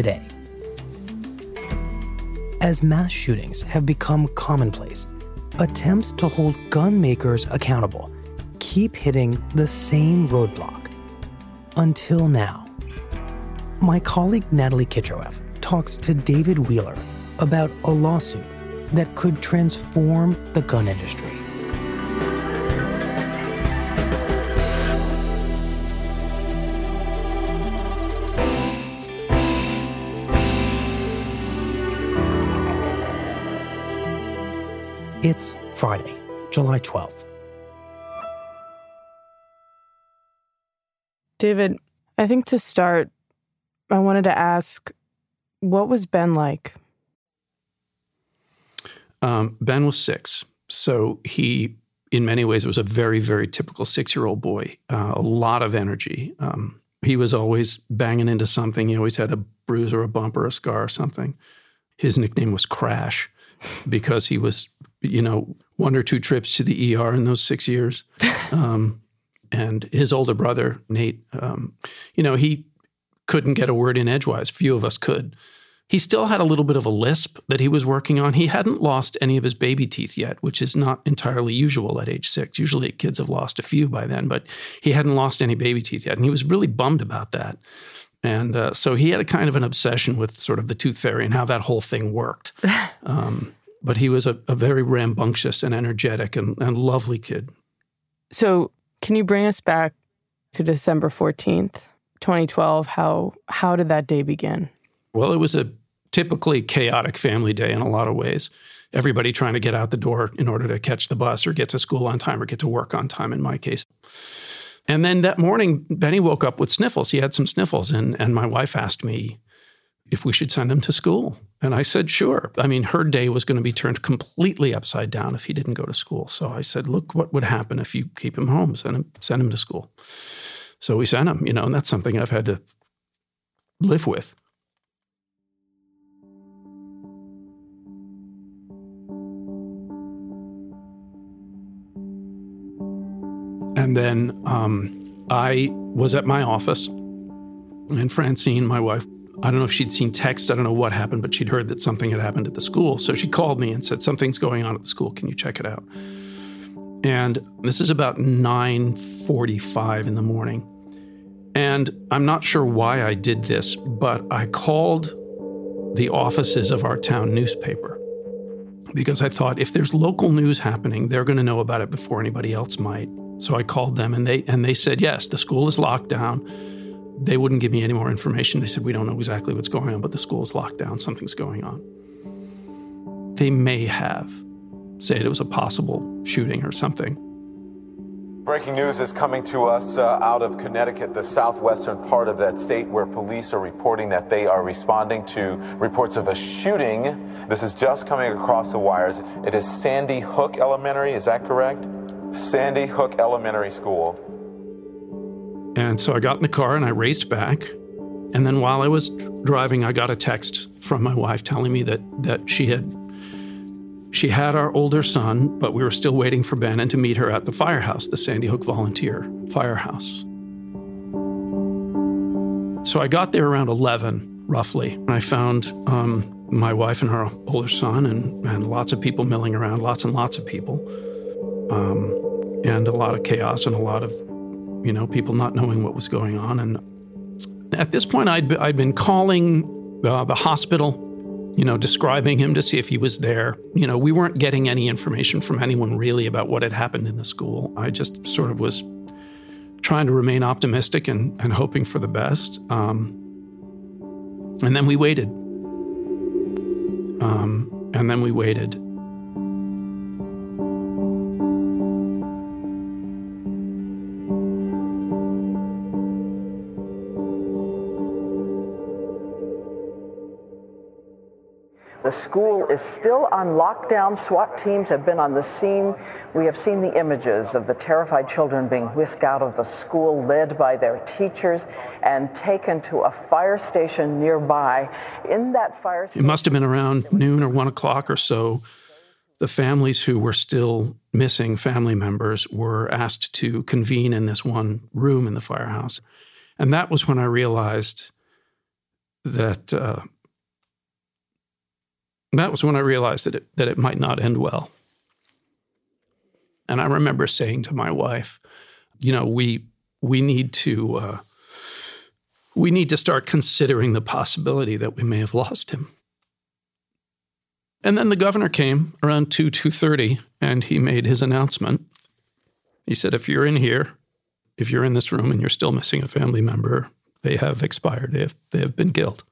Today, as mass shootings have become commonplace, attempts to hold gun makers accountable keep hitting the same roadblock. Until now. My colleague Natalie Kitroeff talks to David Wheeler about a lawsuit that could transform the gun industry. It's Friday, July 12th. David, I think to start, I wanted to ask what was Ben like? Um, ben was six. So he, in many ways, was a very, very typical six year old boy, uh, a lot of energy. Um, he was always banging into something. He always had a bruise or a bump or a scar or something. His nickname was Crash because he was, you know, one or two trips to the ER in those six years. Um, and his older brother, Nate, um, you know, he couldn't get a word in edgewise. Few of us could. He still had a little bit of a lisp that he was working on. He hadn't lost any of his baby teeth yet, which is not entirely usual at age six. Usually kids have lost a few by then, but he hadn't lost any baby teeth yet. And he was really bummed about that. And uh, so he had a kind of an obsession with sort of the tooth fairy and how that whole thing worked. Um, but he was a, a, very rambunctious and energetic and, and lovely kid. So, can you bring us back to December 14th, 2012? How, how did that day begin? Well, it was a typically chaotic family day in a lot of ways. Everybody trying to get out the door in order to catch the bus or get to school on time or get to work on time, in my case. And then that morning, Benny woke up with sniffles. He had some sniffles, and, and my wife asked me if we should send him to school. And I said, sure. I mean, her day was going to be turned completely upside down if he didn't go to school. So I said, look, what would happen if you keep him home, send him, send him to school. So we sent him, you know, and that's something I've had to live with. And then um, I was at my office, and Francine, my wife, I don't know if she'd seen text, I don't know what happened, but she'd heard that something had happened at the school. So she called me and said, Something's going on at the school. Can you check it out? And this is about 9:45 in the morning. And I'm not sure why I did this, but I called the offices of our town newspaper because I thought if there's local news happening, they're going to know about it before anybody else might. So I called them and they and they said, "Yes, the school is locked down." They wouldn't give me any more information. They said, "We don't know exactly what's going on, but the school is locked down. Something's going on." They may have said it was a possible shooting or something. Breaking news is coming to us uh, out of Connecticut, the southwestern part of that state, where police are reporting that they are responding to reports of a shooting. This is just coming across the wires. It is Sandy Hook Elementary, is that correct? Sandy Hook Elementary School. And so I got in the car and I raced back. And then while I was driving, I got a text from my wife telling me that that she had she had our older son, but we were still waiting for Bannon to meet her at the firehouse, the Sandy Hook Volunteer Firehouse. So I got there around 11, roughly, and I found um, my wife and her older son and, and lots of people milling around, lots and lots of people. um, and a lot of chaos and a lot of, you know, people not knowing what was going on. And at this point, I'd, I'd been calling uh, the hospital you know, describing him to see if he was there. You know, we weren't getting any information from anyone really about what had happened in the school. I just sort of was trying to remain optimistic and, and hoping for the best. Um, and then we waited. Um, and then we waited. The school is still on lockdown. SWAT teams have been on the scene. We have seen the images of the terrified children being whisked out of the school, led by their teachers, and taken to a fire station nearby. In that fire station, it must have been around noon or one o'clock or so. The families who were still missing family members were asked to convene in this one room in the firehouse. And that was when I realized that. Uh, that was when I realized that it, that it might not end well. And I remember saying to my wife, you know, we we need to uh, we need to start considering the possibility that we may have lost him. And then the governor came around two two thirty, and he made his announcement. He said, "If you're in here, if you're in this room and you're still missing a family member, they have expired. They have they have been killed."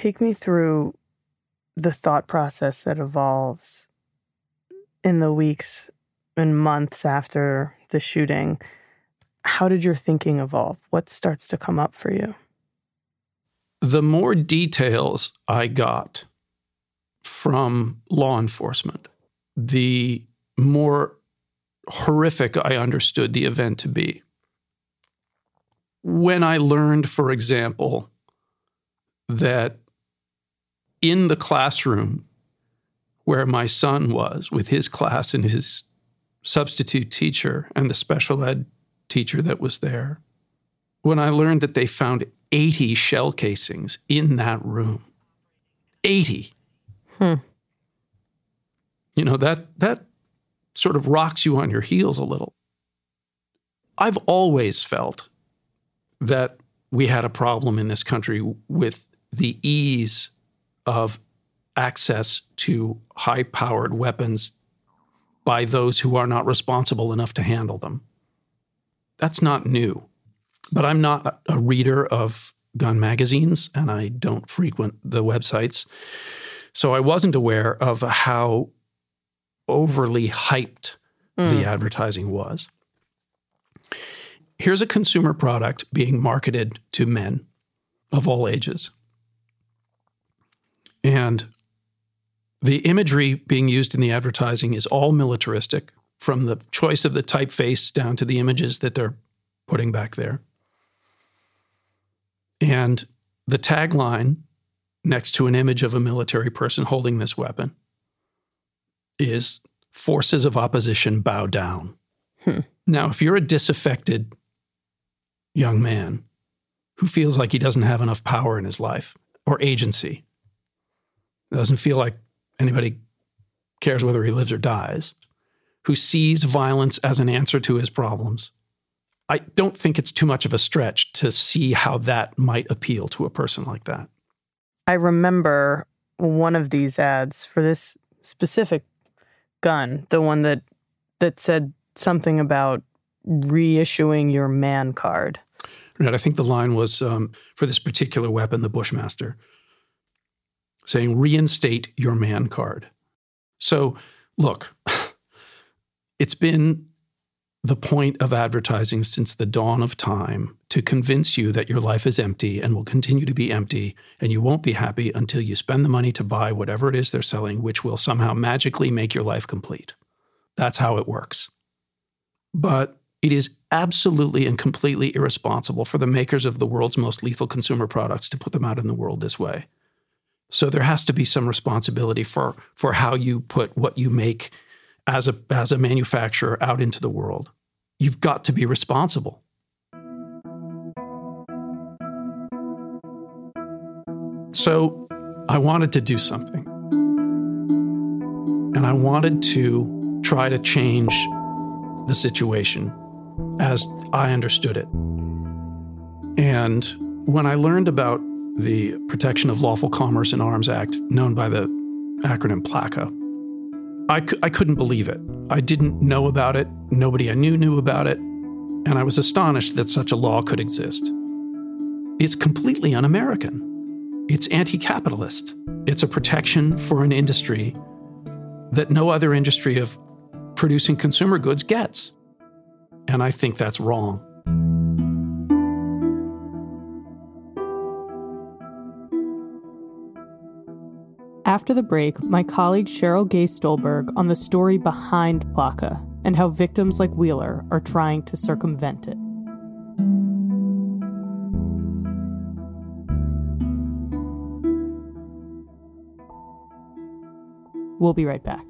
Take me through the thought process that evolves in the weeks and months after the shooting. How did your thinking evolve? What starts to come up for you? The more details I got from law enforcement, the more horrific I understood the event to be. When I learned, for example, that in the classroom where my son was with his class and his substitute teacher and the special ed teacher that was there, when I learned that they found 80 shell casings in that room, 80. Hmm. You know, that, that sort of rocks you on your heels a little. I've always felt that we had a problem in this country with the ease of access to high powered weapons by those who are not responsible enough to handle them. That's not new. But I'm not a reader of gun magazines and I don't frequent the websites. So I wasn't aware of how overly hyped mm. the advertising was. Here's a consumer product being marketed to men of all ages. And the imagery being used in the advertising is all militaristic, from the choice of the typeface down to the images that they're putting back there. And the tagline next to an image of a military person holding this weapon is Forces of opposition bow down. Hmm. Now, if you're a disaffected young man who feels like he doesn't have enough power in his life or agency, doesn't feel like anybody cares whether he lives or dies, who sees violence as an answer to his problems. I don't think it's too much of a stretch to see how that might appeal to a person like that. I remember one of these ads for this specific gun, the one that that said something about reissuing your man card. Right. I think the line was um, for this particular weapon, the Bushmaster saying reinstate your man card. So, look, it's been the point of advertising since the dawn of time to convince you that your life is empty and will continue to be empty, and you won't be happy until you spend the money to buy whatever it is they're selling, which will somehow magically make your life complete. That's how it works. But it is absolutely and completely irresponsible for the makers of the world's most lethal consumer products to put them out in the world this way. So there has to be some responsibility for for how you put what you make as a as a manufacturer out into the world. You've got to be responsible. So I wanted to do something. And I wanted to try to change the situation as I understood it. And when I learned about the Protection of Lawful Commerce in Arms Act, known by the acronym PLCAA, I c- I couldn't believe it. I didn't know about it. Nobody I knew knew about it. And I was astonished that such a law could exist. It's completely un American. It's anti capitalist. It's a protection for an industry that no other industry of producing consumer goods gets. And I think that's wrong. After the break, my colleague Sheryl Gay Stolberg on the story behind PLCAA and how victims like Wheeler are trying to circumvent it. We'll be right back.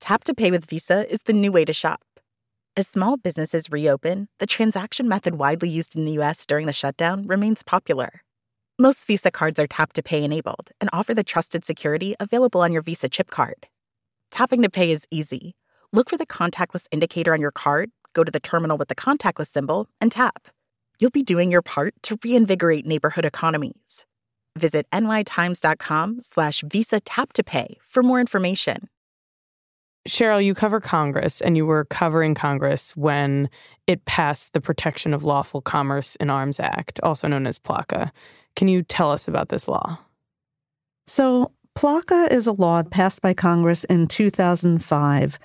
Tap to pay with Visa is the new way to shop. As small businesses reopen, the transaction method widely used in the US during the shutdown remains popular. Most Visa cards are tap to pay enabled and offer the trusted security available on your Visa chip card. Tapping to pay is easy. Look for the contactless indicator on your card, go to the terminal with the contactless symbol, and tap. You'll be doing your part to reinvigorate neighborhood economies. Visit nytimes.com slash visa tap to pay for more information. Sheryl, you cover Congress and you were covering Congress when it passed the Protection of Lawful Commerce in Arms Act, also known as PLCAA. Can you tell us about this law? So, PLCAA is a law passed by Congress in 2005.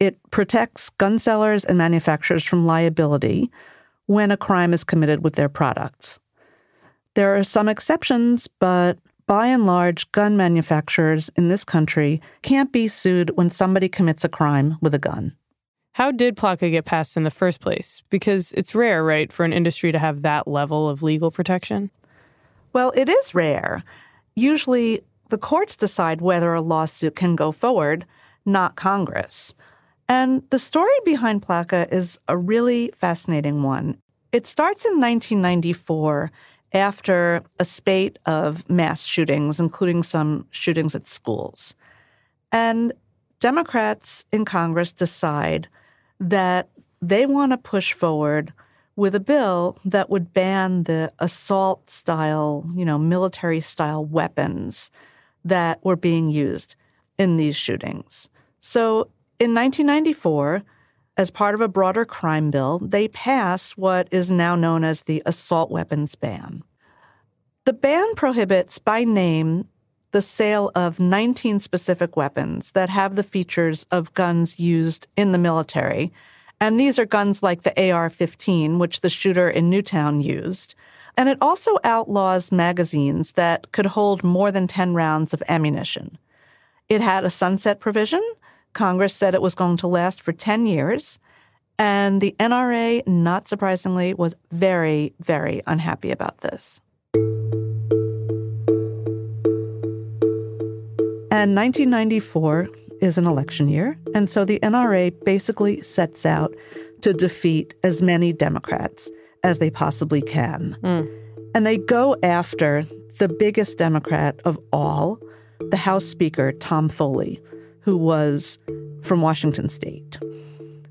It protects gun sellers and manufacturers from liability when a crime is committed with their products. There are some exceptions, but by and large, gun manufacturers in this country can't be sued when somebody commits a crime with a gun. How did PLCAA get passed in the first place? Because it's rare, right, for an industry to have that level of legal protection? Well, it is rare. Usually, the courts decide whether a lawsuit can go forward, not Congress. And the story behind PLCAA is a really fascinating one. It starts in 1994 after a spate of mass shootings, including some shootings at schools. And Democrats in Congress decide that they want to push forward with a bill that would ban the assault style, you know, military style weapons that were being used in these shootings. So in 1994, as part of a broader crime bill, they pass what is now known as the assault weapons ban. The ban prohibits by name the sale of 19 specific weapons that have the features of guns used in the military. And these are guns like the AR 15, which the shooter in Newtown used. And it also outlaws magazines that could hold more than 10 rounds of ammunition. It had a sunset provision Congress said it was going to last for 10 years. And the NRA, not surprisingly, was very, very unhappy about this. And 1994 is an election year. And so the NRA basically sets out to defeat as many Democrats as they possibly can. Mm. And they go after the biggest Democrat of all, the House Speaker, Tom Foley, who was from Washington state.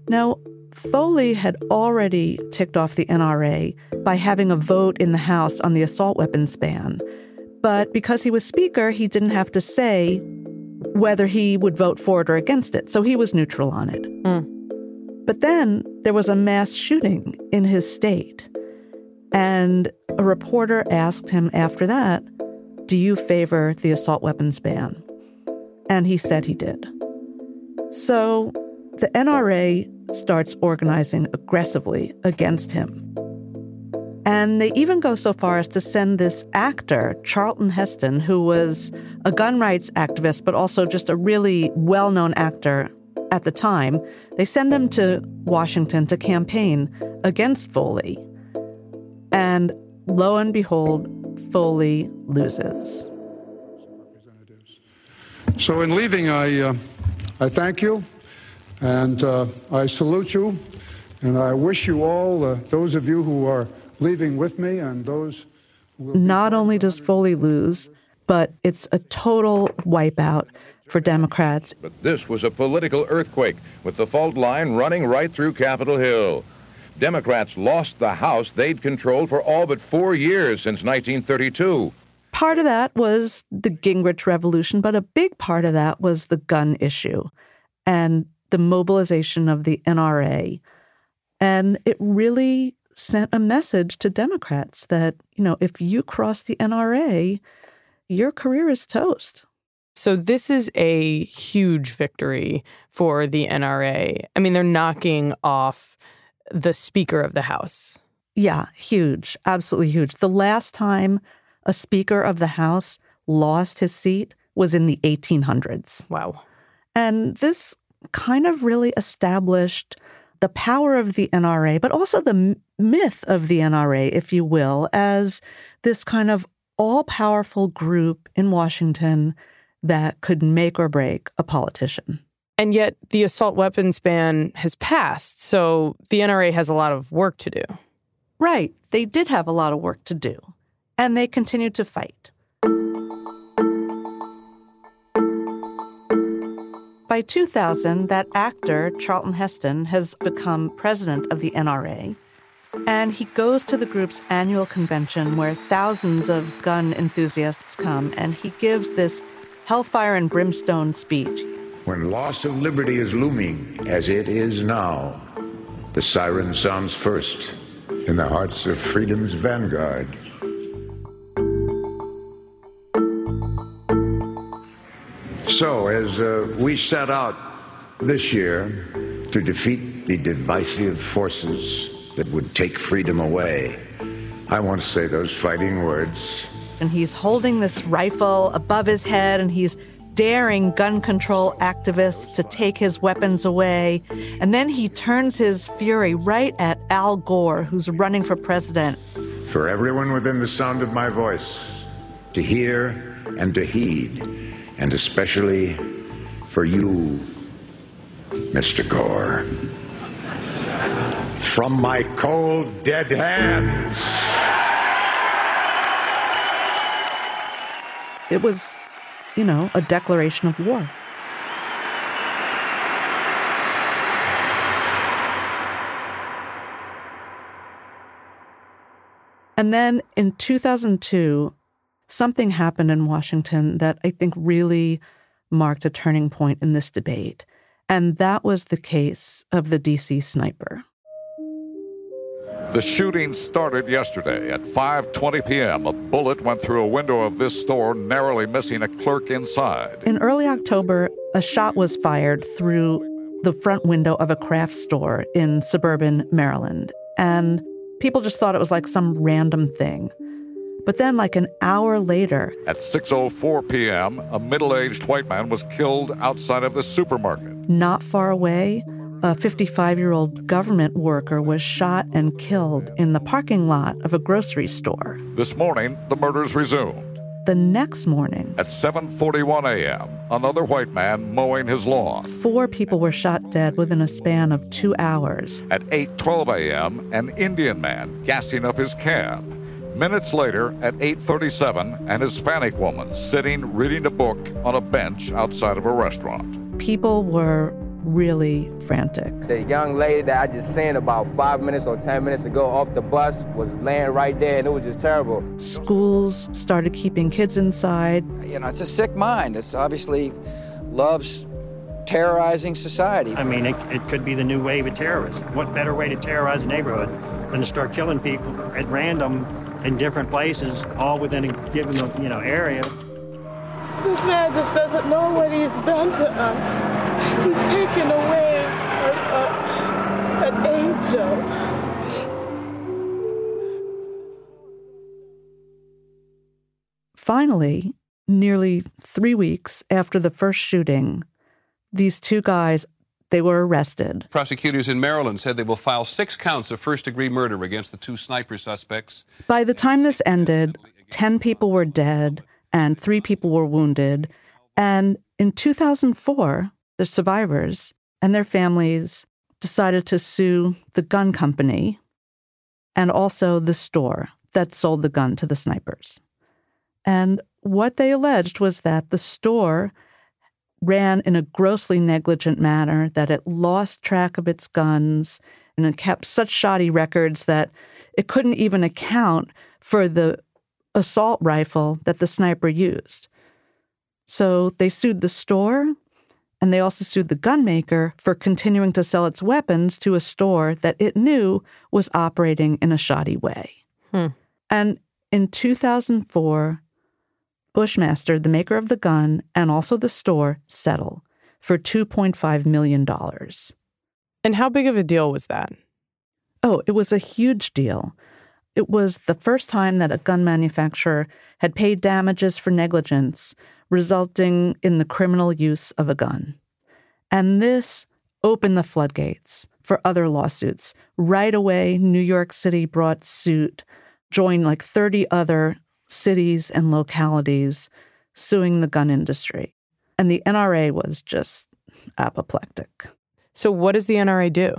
Now, Foley had already ticked off the NRA by having a vote in the House on the assault weapons ban. But because he was Speaker, he didn't have to say whether he would vote for it or against it, so he was neutral on it. Mm. But then there was a mass shooting in his state. And a reporter asked him after that, Do you favor the assault weapons ban? And he said he did. So the NRA starts organizing aggressively against him. And they even go so far as to send this actor, Charlton Heston, who was a gun rights activist, but also just a really well known actor at the time. They send him to Washington to campaign against Foley. And lo and behold, Foley loses. So, in leaving, I, uh, I thank you and uh, I salute you. And I wish you all, uh, those of you who are leaving with me and those. Who not only does Foley lose, but it's a total wipeout for Democrats. But this was a political earthquake with the fault line running right through Capitol Hill. Democrats lost the House they'd controlled for all but four years since 1932. Part of that was the Gingrich Revolution, but a big part of that was the gun issue and the mobilization of the NRA. And it really sent a message to Democrats that, you know, if you cross the NRA, your career is toast. So this is a huge victory for the NRA. I mean, they're knocking off the Speaker of the House. Yeah, huge. Absolutely huge. The last time a Speaker of the House lost his seat was in the 1800s. Wow. And this kind of really established the power of the NRA, but also the myth of the NRA, if you will, as this kind of all powerful group in Washington that could make or break a politician. And yet the assault weapons ban has passed, so the NRA has a lot of work to do. Right. They did have a lot of work to do, and they continued to fight. By 2000, that actor, Charlton Heston, has become president of the NRA. And he goes to the group's annual convention where thousands of gun enthusiasts come, and he gives this hellfire and brimstone speech. When loss of liberty is looming, as it is now, the siren sounds first in the hearts of freedom's vanguard. So, as uh, we set out this year to defeat the divisive forces that would take freedom away, I want to say those fighting words. And he's holding this rifle above his head and he's daring gun control activists to take his weapons away. And then he turns his fury right at Al Gore, who's running for president. For everyone within the sound of my voice to hear and to heed and especially for you, Mr. Gore. From my cold, dead hands. It was, you know, a declaration of war. And then in 2002, something happened in Washington that I think really marked a turning point in this debate. And that was the case of the DC sniper. The shooting started yesterday at 5:20 p.m. A bullet went through a window of this store, narrowly missing a clerk inside. In early October, a shot was fired through the front window of a craft store in suburban Maryland, and people just thought it was like some random thing. But then, like an hour later, at 6:04 p.m., a middle-aged white man was killed outside of the supermarket. Not far away, a 55-year-old government worker was shot and killed in the parking lot of a grocery store. This morning, the murders resumed. The next morning, at 7:41 a.m., another white man mowing his lawn. Four people were shot dead within a span of 2 hours. At 8:12 a.m., an Indian man gassing up his cab. Minutes later, at 8:37, an Hispanic woman sitting reading a book on a bench outside of a restaurant. People were really frantic. The young lady that I just seen about five minutes or 10 minutes ago off the bus was laying right there, and it was just terrible. Schools started keeping kids inside. You know, it's a sick mind. It's obviously loves terrorizing society. I mean, it, it could be the new wave of terrorism. What better way to terrorize a neighborhood than to start killing people at random in different places, all within a given you know area? This man just doesn't know what he's done to us. He's taken away a, a, an angel. Finally, nearly three weeks after the first shooting, these two guys they were arrested. Prosecutors in Maryland said they will file six counts of first degree murder against the two sniper suspects. By the time this ended, 10 people were dead and three people were wounded. And in 2004, the survivors and their families decided to sue the gun company and also the store that sold the gun to the snipers. And what they alleged was that the store ran in a grossly negligent manner, that it lost track of its guns, and it kept such shoddy records that it couldn't even account for the assault rifle that the sniper used. So they sued the store and they also sued the gunmaker for continuing to sell its weapons to a store that it knew was operating in a shoddy way. Hmm. And in 2004, Bushmaster, the maker of the gun, and also the store settle for $2.5 million. And how big of a deal was that? Oh, it was a huge deal. It was the first time that a gun manufacturer had paid damages for negligence resulting in the criminal use of a gun. And this opened the floodgates for other lawsuits. Right away, New York City brought suit, joined like 30 other cities and localities suing the gun industry. And the NRA was just apoplectic. So, what does the NRA do?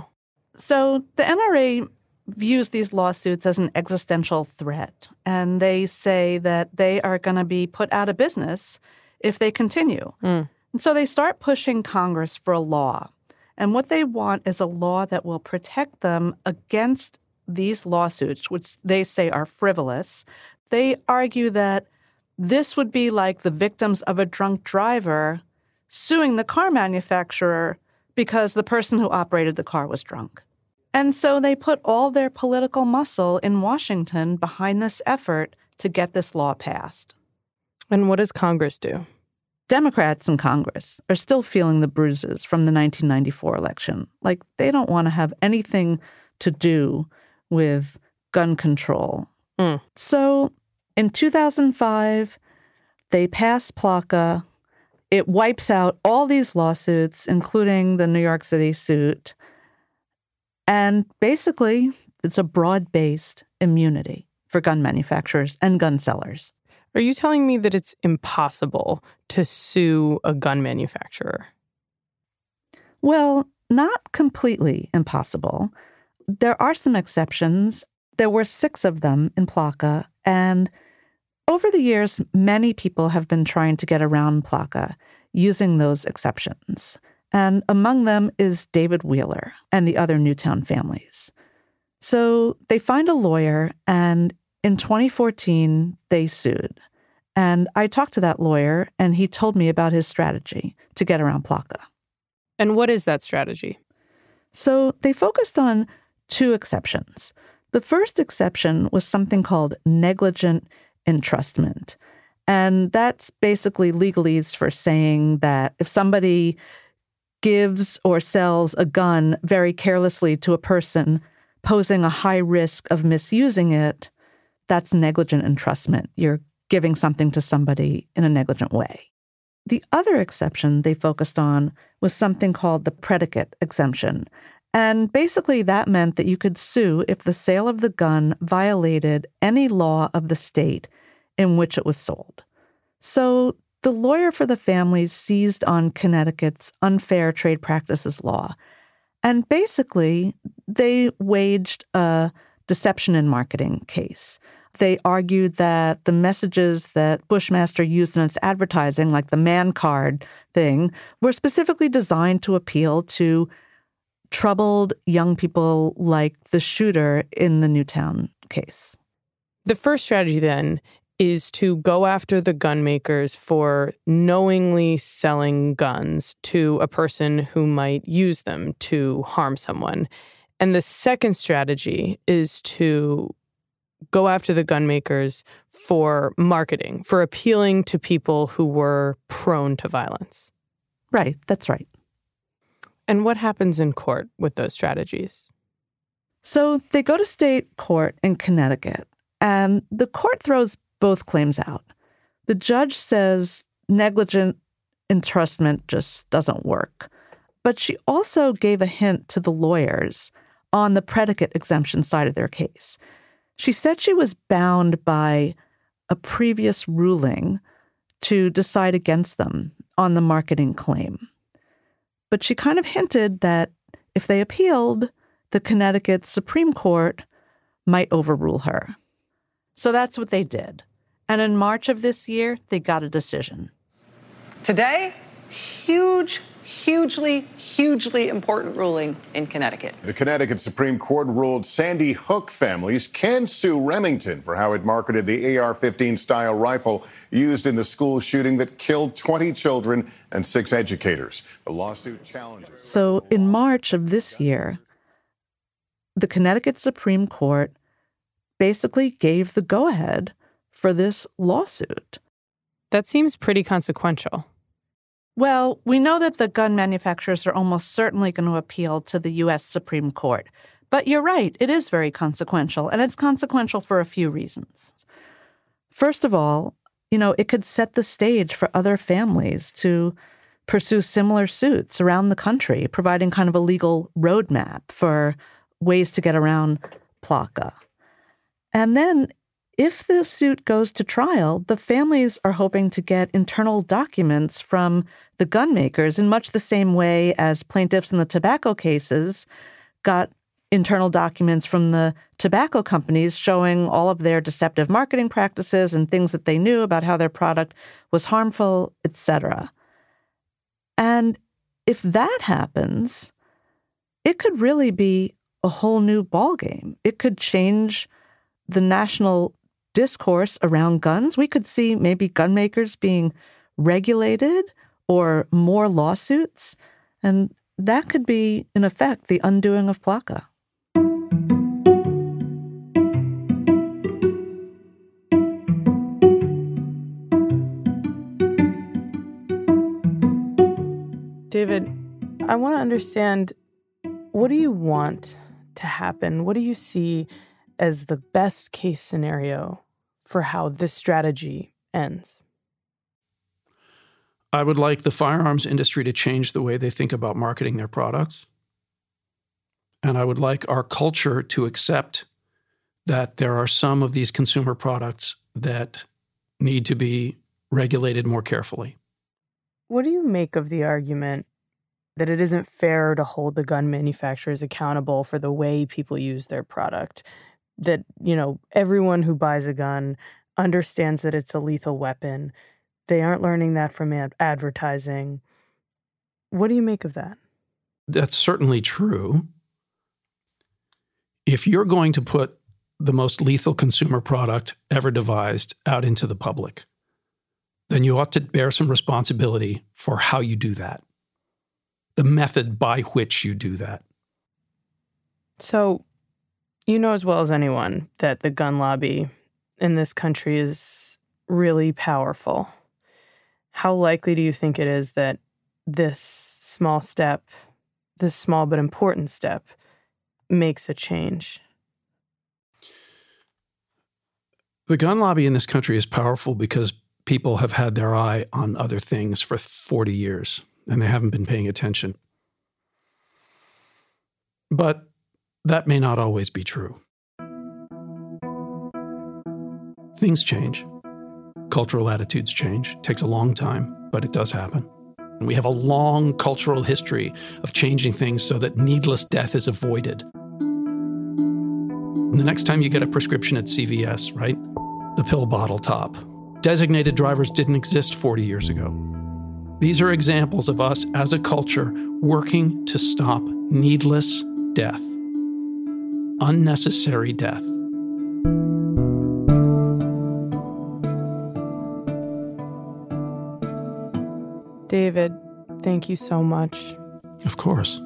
So, the NRA views these lawsuits as an existential threat, and they say that they are going to be put out of business if they continue. Mm. And so they start pushing Congress for a law. And what they want is a law that will protect them against these lawsuits, which they say are frivolous. They argue that this would be like the victims of a drunk driver suing the car manufacturer because the person who operated the car was drunk. And so they put all their political muscle in Washington behind this effort to get this law passed. And what does Congress do? Democrats in Congress are still feeling the bruises from the 1994 election. Like they don't want to have anything to do with gun control. Mm. So in 2005, they pass PLCAA. It wipes out all these lawsuits, including the New York City suit. And basically, it's a broad based immunity for gun manufacturers and gun sellers. Are you telling me that it's impossible to sue a gun manufacturer? Well, not completely impossible. There are some exceptions. There were six of them in PLCAA, and over the years, many people have been trying to get around PLCAA using those exceptions. And among them is David Wheeler and the other Newtown families. So they find a lawyer, and in 2014, they sued. And I talked to that lawyer, and he told me about his strategy to get around PLCAA. And what is that strategy? So they focused on two exceptions. The first exception was something called negligent entrustment. And that's basically legalese for saying that if somebody gives or sells a gun very carelessly to a person, posing a high risk of misusing it, that's negligent entrustment. You're giving something to somebody in a negligent way. The other exception they focused on was something called the predicate exemption. And basically, that meant that you could sue if the sale of the gun violated any law of the state in which it was sold. So the lawyer for the families seized on Connecticut's unfair trade practices law. And basically, they waged a deception in marketing case. They argued that the messages that Bushmaster used in its advertising, like the man card thing, were specifically designed to appeal to troubled young people like the shooter in the Newtown case. The first strategy then is to go after the gun makers for knowingly selling guns to a person who might use them to harm someone. And the second strategy is to go after the gun makers for marketing, for appealing to people who were prone to violence. Right, that's right. And what happens in court with those strategies? So they go to state court in Connecticut, and the court throws both claims out. The judge says negligent entrustment just doesn't work. But she also gave a hint to the lawyers on the predicate exemption side of their case. She said she was bound by a previous ruling to decide against them on the marketing claim. But she kind of hinted that if they appealed, the Connecticut Supreme Court might overrule her. So that's what they did. And in March of this year, they got a decision. Today, huge, hugely, hugely important ruling in Connecticut. The Connecticut Supreme Court ruled Sandy Hook families can sue Remington for how it marketed the AR 15 style rifle used in the school shooting that killed 20 children and six educators. The lawsuit challenges. So in March of this year, the Connecticut Supreme Court basically gave the go ahead for this lawsuit. That seems pretty consequential. Well, we know that the gun manufacturers are almost certainly going to appeal to the U.S. Supreme Court. But you're right, it is very consequential, and it's consequential for a few reasons. First of all, you know, it could set the stage for other families to pursue similar suits around the country, providing kind of a legal roadmap for ways to get around PLCAA. And then if the suit goes to trial, the families are hoping to get internal documents from the gun makers in much the same way as plaintiffs in the tobacco cases got internal documents from the tobacco companies showing all of their deceptive marketing practices and things that they knew about how their product was harmful, etc. And if that happens, it could really be a whole new ballgame. It could change the national discourse around guns. We could see maybe gun makers being regulated or more lawsuits. And that could be, in effect, the undoing of PLCAA. David, I want to understand what do you want to happen? What do you see as the best case scenario for how this strategy ends? I would like the firearms industry to change the way they think about marketing their products. And I would like our culture to accept that there are some of these consumer products that need to be regulated more carefully. What do you make of the argument that it isn't fair to hold the gun manufacturers accountable for the way people use their product? That, you know, everyone who buys a gun understands that it's a lethal weapon. They aren't learning that from ad- advertising. What do you make of that? That's certainly true. If you're going to put the most lethal consumer product ever devised out into the public, then you ought to bear some responsibility for how you do that, the method by which you do that. So, you know as well as anyone that the gun lobby in this country is really powerful. How likely do you think it is that this small step, this small but important step, makes a change? The gun lobby in this country is powerful because people have had their eye on other things for 40 years and they haven't been paying attention. But that may not always be true. Things change. Cultural attitudes change. It takes a long time, but it does happen. And we have a long cultural history of changing things so that needless death is avoided. And the next time you get a prescription at CVS, right? The pill bottle top. Designated drivers didn't exist 40 years ago. These are examples of us as a culture working to stop needless death, unnecessary death. David, thank you so much. Of course.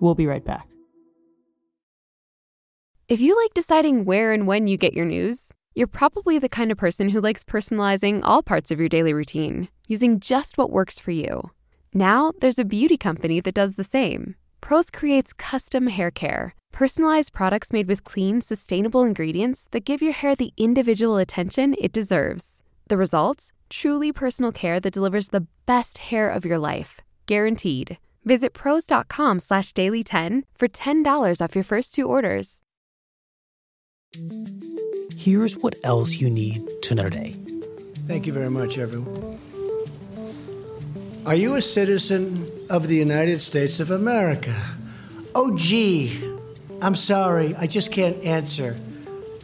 We'll be right back. If you like deciding where and when you get your news, you're probably the kind of person who likes personalizing all parts of your daily routine, using just what works for you. Now, there's a beauty company that does the same. Prose creates custom hair care, personalized products made with clean, sustainable ingredients that give your hair the individual attention it deserves. The results? Truly personal care that delivers the best hair of your life. Guaranteed. Visit prose.com slash daily 10 for $10 off your first two orders. Here's what else you need to know today. Thank you very much, everyone. Are you a citizen of the United States of America? Oh, gee, I'm sorry, I just can't answer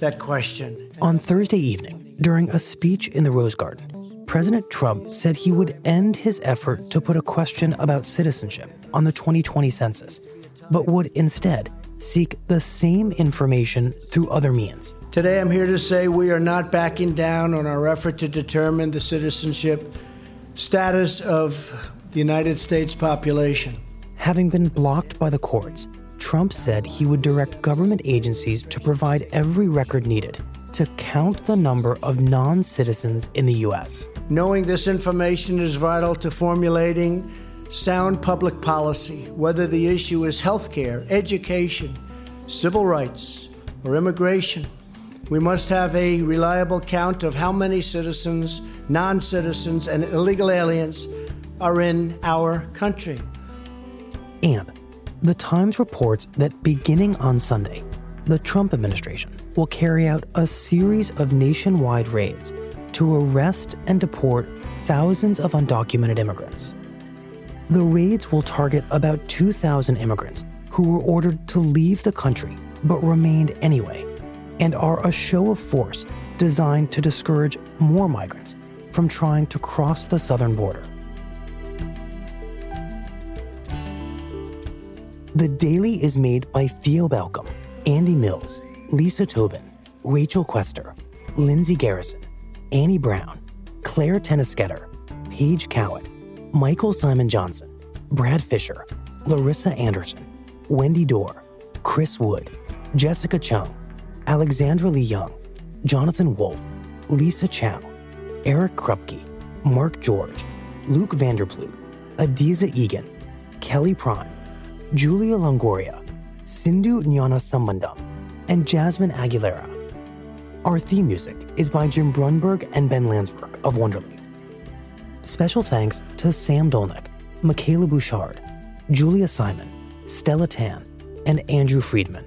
that question. On Thursday evening, during a speech in the Rose Garden, President Trump said he would end his effort to put a question about citizenship on the 2020 census, but would instead seek the same information through other means. Today, I'm here to say we are not backing down on our effort to determine the citizenship status of the United States population. Having been blocked by the courts, Trump said he would direct government agencies to provide every record needed to count the number of non citizens in the U.S. Knowing this information is vital to formulating sound public policy, whether the issue is healthcare, education, civil rights, or immigration. We must have a reliable count of how many citizens, non citizens, and illegal aliens are in our country. And the Times reports that beginning on Sunday, the Trump administration will carry out a series of nationwide raids to arrest and deport thousands of undocumented immigrants. The raids will target about 2,000 immigrants who were ordered to leave the country but remained anyway, and are a show of force designed to discourage more migrants from trying to cross the southern border. The Daily is made by Theo Balcomb, Andy Mills, Lisa Tobin, Rachel Quester, Lindsay Garrison, Annie Brown, Clare Toeniskoetter, Paige Cowett, Michael Simon Johnson, Brad Fisher, Larissa Anderson, Wendy Dorr, Chris Wood, Jessica Cheung, Alexandra Leigh Young, Jonathan Wolfe, Lisa Chow, Eric Krupke, Marc Georges, Luke Vanderploot, Adizah Eghan, Kelly Prime, Julia Longoria, Sindhu Gnanasambandan, and Jazmín Aguilera. Our theme music is by Jim Brunberg and Ben Landsverk of Wonderly. Special thanks to Sam Dolnick, Michaela Bouchard, Julia Simon, Stella Tan, and Andrew Friedman.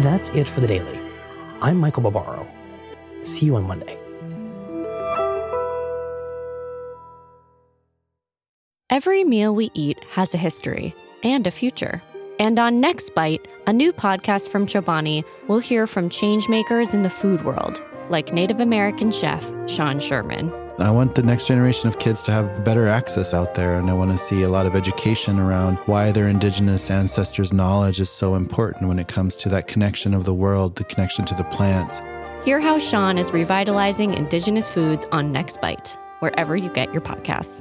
That's it for the daily. I'm Michael Barbaro. See you on Monday. Every meal we eat has a history and a future. And on Next Bite, a new podcast from Chobani, we'll hear from changemakers in the food world, like Native American chef Sean Sherman. I want the next generation of kids to have better access out there, and I want to see a lot of education around why their indigenous ancestors' knowledge is so important when it comes to that connection of the world, the connection to the plants. Hear how Sean is revitalizing indigenous foods on Next Bite, wherever you get your podcasts.